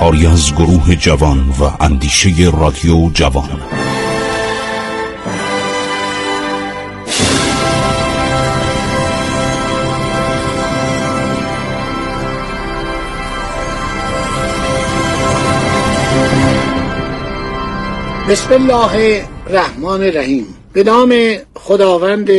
کاری از گروه جوان و اندیشه رادیو جوان. بسم الله الرحمن الرحیم. به نام خداوند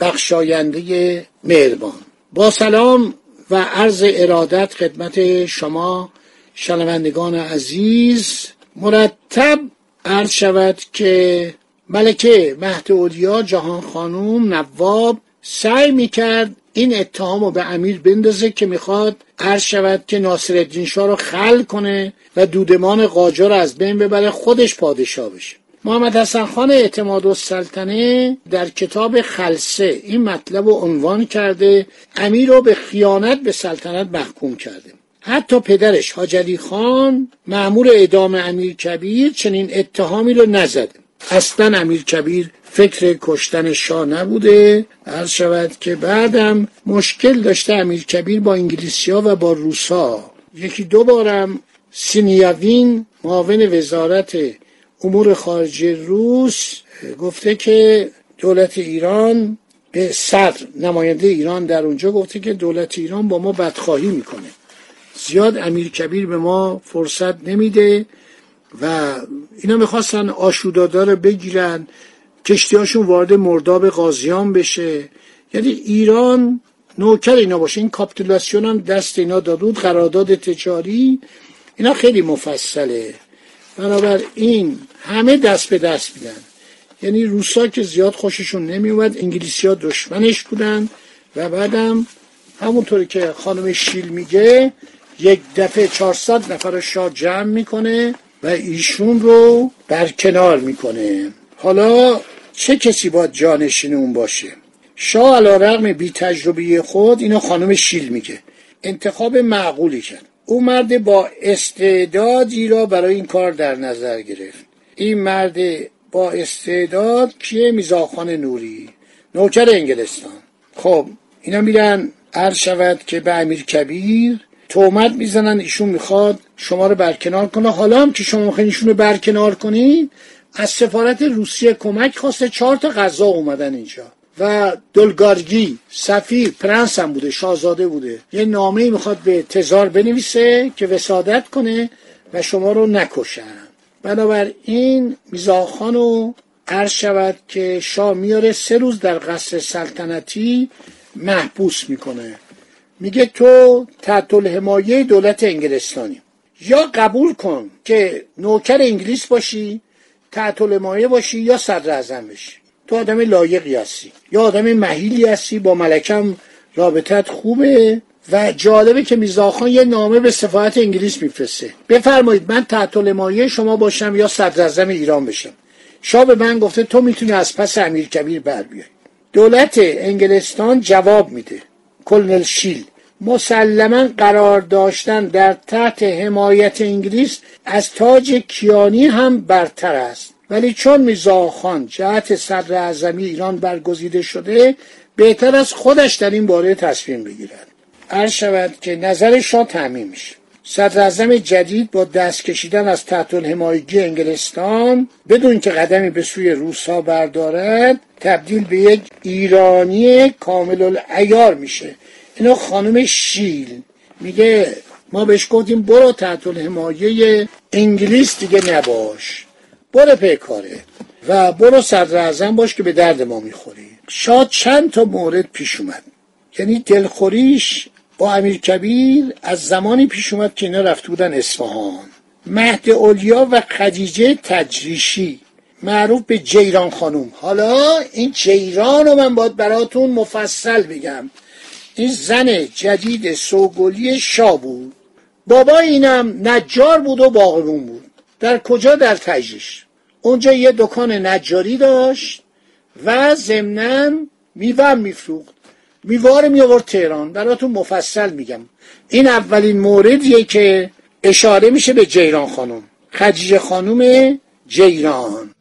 بخشاینده مهربان. با سلام و عرض ارادت خدمت شما شنوندگان عزیز مرتب عرض شود که ملکه مهد اولیا جهان خانوم نواب سعی می‌کرد این اتهام رو به امیر بندازه که می‌خواد عرض شود که ناصر الدین شاه رو خل کنه و دودمان قاجار از بین ببره خودش پادشاه بشه. محمد حسن خان اعتماد السلطنه در کتاب خلصه این مطلب رو عنوان کرده امیر رو به خیانت به سلطنت محکوم کرده. حتی پدرش حاجلی خان معمور اعدام امیر کبیر چنین اتهامی رو نزده اصلا امیر کبیر فکر کشتن شاه نبوده. عرض شود که بعدم مشکل داشته امیر کبیر با انگلیسیا و با روسا. یکی دو بارم سینیاوین معاون وزارت امور خارجه روس گفته که دولت ایران به صدر نماینده ایران در اونجا گفته که دولت ایران با ما بدخواهی می‌کنه. زیاد امیر کبیر به ما فرصت نمیده و اینا می‌خواستن آشودادا رو بگیرن کشتیهاشون وارد مرداب قاضیان بشه. یعنی ایران نوکر اینا باشه. این کاپیتولاسیون هم دست اینا دادود قرارداد تجاری. اینا خیلی مفصله. بنابراین همه دست به دست میدن. یعنی روسا که زیاد خوششون نمیومد انگلیسی ها دشمنش بودن و بعدم همونطوری که خانم شیل میگه یک دفعه 400 نفر شاه جمع می‌کنه و ایشون رو برکنار می‌کنه. حالا چه کسی باید جانشین اون باشه؟ شاه علا رقم بی تجربه خود اینو خانم شیل میگه. انتخاب معقولی کرد. او مرد با استعدادی را برای این کار در نظر گرفت. این مرد با استعداد کیه؟ میزاخان نوری. نوکر انگلستان. خب اینا میرن عرض شود که به امیر کبیر تومت می‌زنن ایشون می‌خواد شما رو برکنار کنه. حالا هم که شما می‌خواین ایشون رو برکنار کنید از سفارت روسیه کمک خواسته. چهار تا غذا اومدن اینجا. و دلگارگی سفیر پرنس هم بوده شاهزاده بوده. یه نامه می‌خواد به تزار بنویسه که وسادت کنه و شما رو نکشن. بنابراین میزاخان رو عرض شود که شاه میاره سه روز در قصر سلطنتی محبوس می‌کنه. میگه تو تحت الحمایه دولت انگلستانی. یا قبول کن که نوکر انگلیس باشی تحت الحمایه باشی یا صدر اعظم بشی. تو آدم لایقی هستی. یا آدم محیلی هستی. با ملکم رابطت خوبه. و جالبه که میزاخان یه نامه به سفارت انگلیس میفرسته. بفرمایید من تحت الحمایه شما باشم یا صدر اعظم ایران بشم. شاه به من گفته تو می‌تونی از پس امیر کبیر بر بیای. دولت انگلستان جواب میده. کلنل شیل. مسلما قرار داشتن در تحت حمایت انگلیس از تاج کیانی هم برتر است. ولی چون میزاخان جهت صدر اعظمی ایران برگزیده شده بهتر از خودش در این باره تصمیم بگیرد. عرض شود که نظر شاه تعمین میشه. صدر اعظم جدید با دست کشیدن از تحت الحمایگی انگلستان بدون که قدمی به سوی روسا بردارد تبدیل به یک ایرانی کامل العیار میشه. اینا خانم شیل. میگه ما بهش گفتیم برو تحت الحمایه انگلیس دیگه نباش. برو پیکاره و برو صدر اعظم باش که به درد ما می‌خوری. شاد چند تا مورد پیش اومد. یعنی دلخوریش با امیر کبیر از زمانی پیش اومد که اینا رفته بودن اصفهان. مهد اولیا و خدیجه تجریشی. معروف به جیران خانوم حالا این جیران رو من باید براتون مفصل بگم. این زن جدید سوگلی شاه بود. بابا اینم نجار بود و باغبون بود. در کجا در تجریش؟ اونجا یه دکان نجاری داشت و ضمنا میوه میفروخت. میوه می آورد تهران. براتون مفصل میگم. این اولین موردیه که اشاره میشه به جیران خانم. خدیجه خانوم جیران.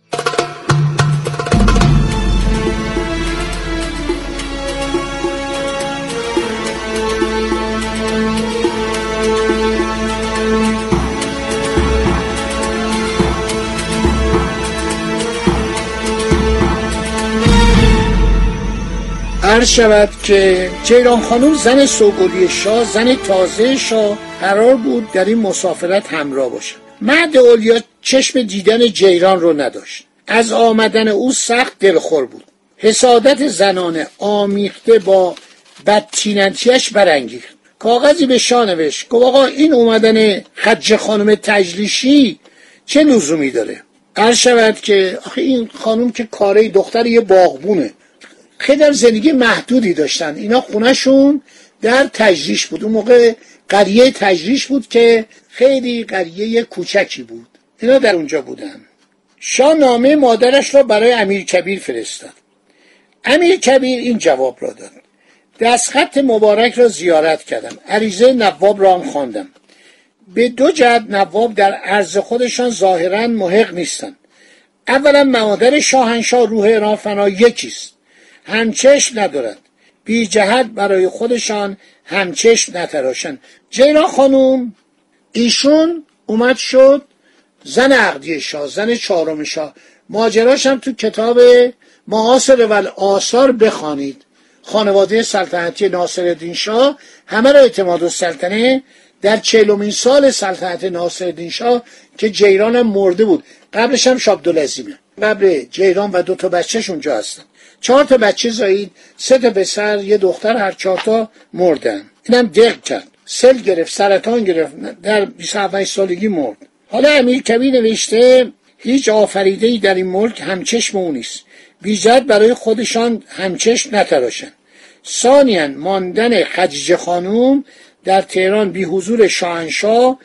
عرض شود که جیران خانوم زن سوگلی شاه زن تازه شاه قرار بود در این مسافرت همراه باشد. مرد اولیا چشم دیدن جیران رو نداشت. از آمدن او سخت دلخور بود. حسادت زنانه آمیخته با بدتینتیش برانگیخت. کاغذی به شاه نوشت گفت آقا این اومدن خج خانم تجلیشی چه لزومی داره؟ عرض شود که آخه این خانم که کاره دختر یه باغبونه. خیلی هم زندگی محدودی داشتن. اینا خونهشون در تجریش بود. اون موقع قریه تجریش بود که خیلی قریه کوچکی بود. اینا در اونجا بودن. شاه نامه مادرش را برای امیر کبیر فرستاد. امیر کبیر این جواب را داد. دستخط مبارک را زیارت کردم. عریضه نواب را هم خواندم. به دو جهت نواب در عرض خودشان ظاهرا محق نیستند. اولا مادر شاهنشاه روح ایران فنا یکیست. همچشم ندارد. بی جهت برای خودشان همچشم نتراشن جیران خانوم ایشون اومد شد زن عقدی شاه زن چهارم شاه. ماجراش هم تو کتاب معاصر و آثار بخوانید. خانواده سلطنتی ناصرالدین شاه همه را اعتماد السلطنه در چهلمین سال سلطنت ناصرالدین شاه که جیران هم مرده بود. قبلش هم شابدالعظیمه قبل جیران و دو تا بچهش اونجا هستن. چهار تا بچه زایید سه تا پسر یه دختر هر چهار تا مردن. اینم دق کرد. سل گرفت سرطان گرفت در 27 سالگی مرد. حالا امیر کبی نوشته هیچ آفریده ای در این ملک همچشم او نیست. بیزد برای خودشان همچشم نتراشن. ثانیا ماندن خدیجه خانوم در تهران بی حضور شاهنشاه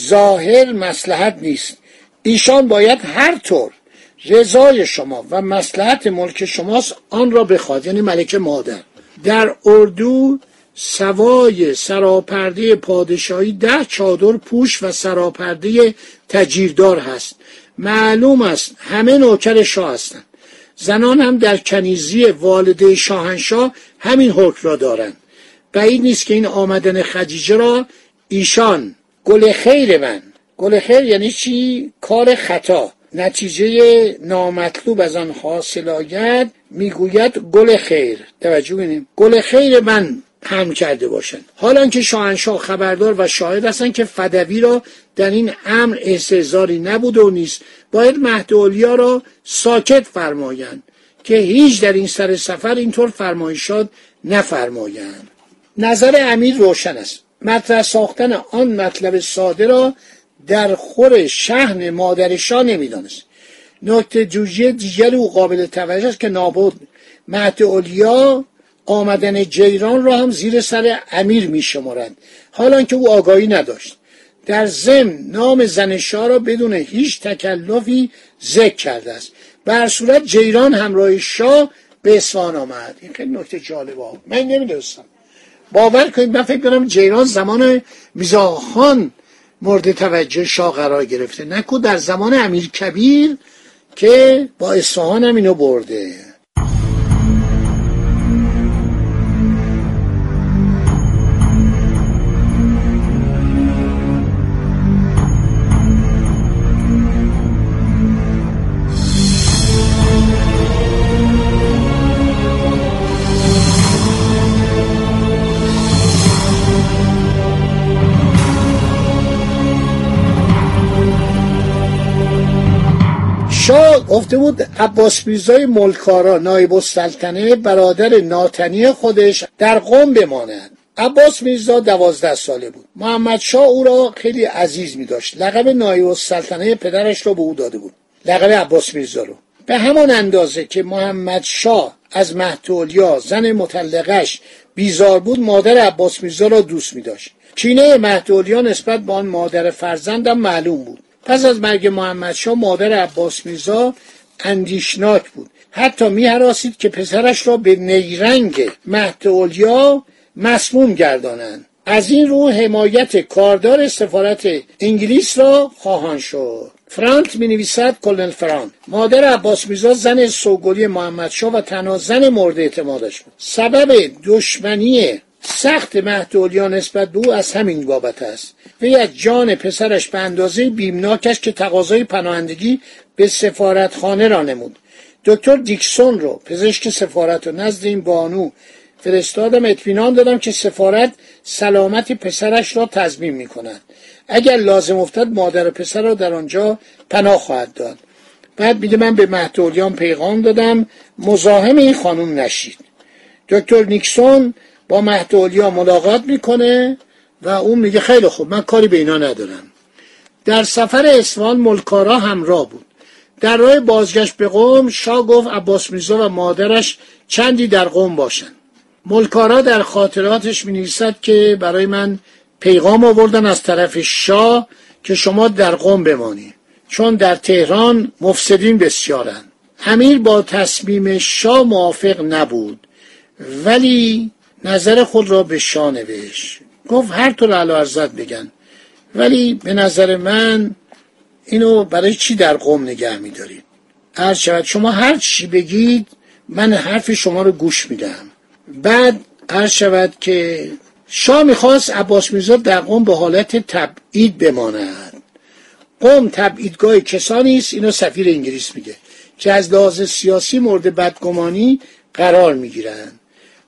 ظاهر مسلحت نیست. ایشان باید هر طور رضای شما و مسلحت ملک شماست آن را بخواد. یعنی ملکه مادر. در اردو سوای سراپرده پادشاهی ده چادر پوش و سراپرده تجیردار هست. معلوم است همه نوکر شاه هستند. زنان هم در کنیزی والده شاهنشاه همین حکم را دارند. بعید نیست که این آمدن خدیجه را ایشان گل خیر من گل خیر یعنی چی؟ کار خطا. نتیجه نامطلوب از آن حاصل آید می‌گوید گل خیر. توجه کنیم گل خیر من هم کرده باشند حالا که شاهنشاه خبردار و شاهد هستند که فدوی را در این امر استعزاری نبود و نیست باید مهد را ساکت فرمایند که هیچ در این سر سفر اینطور فرمایشات نفرمایند. نظر امیر روشن است. مطرح ساختن آن مطلب ساده را در خور شهن مادر شاه نمی‌دانست. نکته جوجی دیگر او قابل توجه است که نابود. مهد اولیا آمدن جیران را هم زیر سر امیر می شمارند حالا که او آگاهی نداشت. در ضمن نام زن شاه را بدون هیچ تکلفی ذکر کرده است. بر صورت جیران همراه شاه به اصفهان آمد. این خیلی نکته جالبه. من نمی‌دونستم. باور کنید من فکر کنم جیران زمان میزاخان مورد توجه شاه قرار گرفته. نکو در زمان امیر کبیر که با اصفهان هم اینو برده. شاه گفته بود عباس میرزای ملکارا نایب السلطنه برادر ناتنی خودش در قم بماند. عباس میرزا دوازده ساله بود. محمد شاه او را خیلی عزیز می داشت لقب نایب السلطنه پدرش را به او داده بود. لقب عباس میرزا رو. به همان اندازه که محمد شاه از مهدولیا زن مطلقش بیزار بود مادر عباس میرزا را دوست می داشت کینه مهدولیا نسبت به آن مادر فرزندم معلوم بود. پس از مرگ محمدشاه مادر عباس میرزا اندیشناک بود. حتی میهراسید که پسرش را به نیرنگ مهد اولیا مسموم گردانند. از این رو حمایت کاردار سفارت انگلیس را خواهان شد. فرانت می نویسد کلنل فرانت. مادر عباس میرزا زن سوگلی محمدشاه و تنها زن مورد اعتمادش بود. سبب دشمنی سخت مهدولیا نسبت به او از همین بابت است. وی از جان پسرش به اندازه بیمناکش که تقاضای پناهندگی به سفارتخانه را نمود. دکتر دیکسون رو پزشک سفارت و نزد این بانو فرستادم. اطمینان دادم که سفارت سلامت پسرش را تضمین می کند اگر لازم افتاد مادر و پسر را در آنجا پناه خواهد داد. بعد میگه من به مهدولیان پیغام دادم. مزاحم این خانم نشید. دکتر نیکسون با مهدولیا ملاقات می‌کنه. و اون میگه خیلی خوب من کاری به اینا ندارم. در سفر اسوان ملکارا همراه بود. در راه بازگشت به قوم شاه گفت عباس میرزا و مادرش چندی در قوم باشند. ملکارا در خاطراتش می نویسد که برای من پیغام آوردن از طرف شاه که شما در قوم بمانی چون در تهران مفسدین بسیارند. امیر با تصمیم شاه موافق نبود ولی نظر خود را به شاه نوشت. گفت هر طور علا بگن ولی به نظر من اینو برای چی در قوم نگه میدارید هر شود شما هر چی بگید من حرف شما رو گوش میدم بعد عرض شود که شاه می‌خواست عباس میرزا در قوم به حالت تبعید بماند. قوم تبعیدگاه کسانی است اینو سفیر انگلیس میگه که از لحاظ سیاسی مورد بدگمانی قرار می‌گیرند.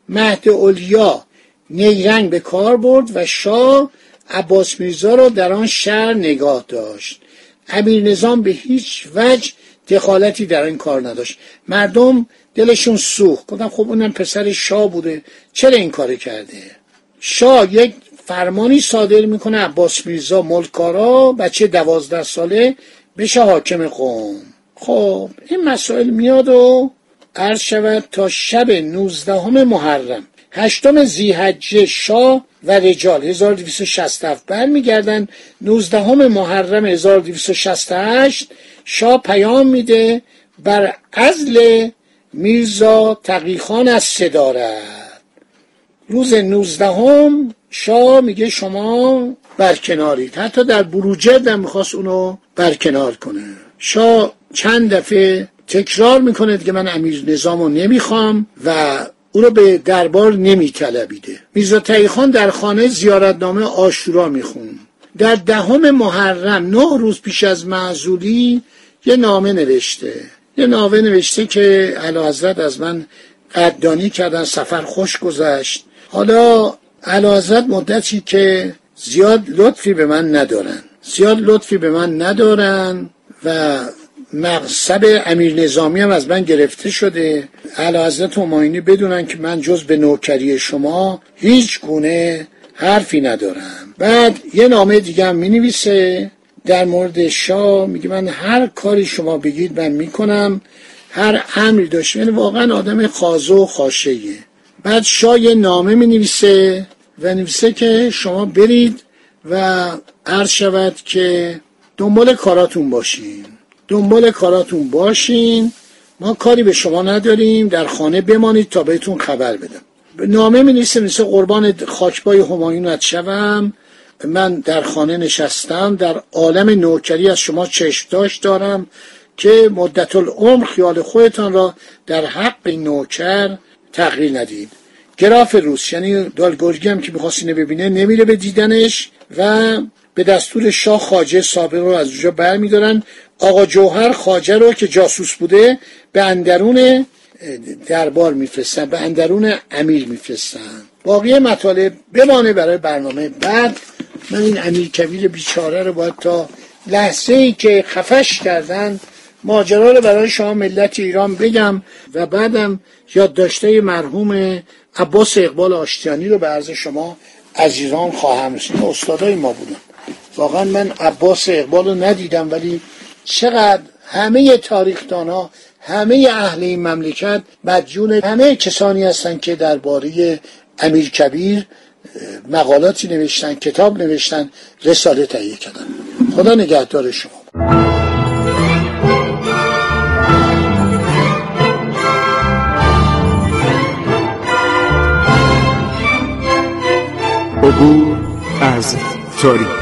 مهد اولیا نیرنگ به کار برد و شاه عباس میرزا را در آن شهر نگاه داشت. امیر نظام به هیچ وجه دخالتی در این کار نداشت. مردم دلشون سوخت. گفتم خب اونم پسر شاه بوده. چرا این کار کرده؟ شاه یک فرمانی صادر می‌کنه. عباس میرزا ملکارا بچه دوازده ساله بشه حاکم قوم. خب این مسائل میاد و عرض شود تا شب نوزدهم محرم. هشتم زیحجه شاه و رجال. 1267 برمیگردن. 19 محرم 1268 شاه پیام میده بر ازل میرزا تقیخان از صدارت. روز 19 شاه میگه شما برکنارید. حتی در بروجرد هم می‌خواست اونو برکنار کنه. شاه چند دفعه تکرار می‌کنه که من امیر نظام رو نمی‌خوام و او را به دربار نمیطلبیده. میرزا تایخان در خانه زیارتنامه آشورا میخون در دهم محرم نه روز پیش از معزولی یه نامه نوشته. یه نامه نوشته که حضرت از من قدردانی کردن سفر خوش گذشت. حالا حضرت مدتی که زیاد لطفی به من ندارن. زیاد لطفی به من ندارن و مقصب امیر نظامی هم از من گرفته شده. علا حضرت هماینی بدونن که من جز به نوکری شما هیچ گونه حرفی ندارم. بعد یه نامه دیگه هم می نویسه در مورد شاه. میگه من هر کاری شما بگید من می‌کنم. هر امری داشت یعنی واقعا آدم خازو و خاشهیه بعد شاه یه نامه می نویسه و نویسه که شما برید و عرض شود که دنبال کاراتون باشین. دنبال کاراتون باشین. ما کاری به شما نداریم. در خانه بمانید تا بهتون خبر بدم. نامه می نیسته مثل قربان خاکبای همایونت شوم. من در خانه نشستم. در عالم نوکری از شما چشمداش دارم که مدت العمر خیال خودتان را در حق نوکر تغییر ندید گراف روس یعنی دالگرگی هم که می‌خواست اینو ببینه نمیره به دیدنش و به دستور شاه خاجه سابق رو از اونجا برمیدارن. آقا جوهر خاجه رو که جاسوس بوده به اندرون دربار میفرستن به اندرون امیر میفرستن. باقی مطالب بمانه برای برنامه بعد. من این امیر کبیر بیچاره رو باید تا لحظه ای که خفش کردن ماجرا رو برای شما ملت ایران بگم و بعدم یادداشته مرحوم عباس اقبال آشتیانی رو به عرض شما از ایران خواهم رسید. استادای ما بودن. واقعا من عباس اقبال رو ندیدم ولی چقدر همه تاریخدان ها همه اهل این مملکت مدیون همه کسانی هستند که درباره امیر کبیر مقالاتی نوشتن کتاب نوشتن رساله تهیه کردن. خدا نگهدار شما. عبور از تاریخ.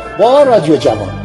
با رادیو جوان.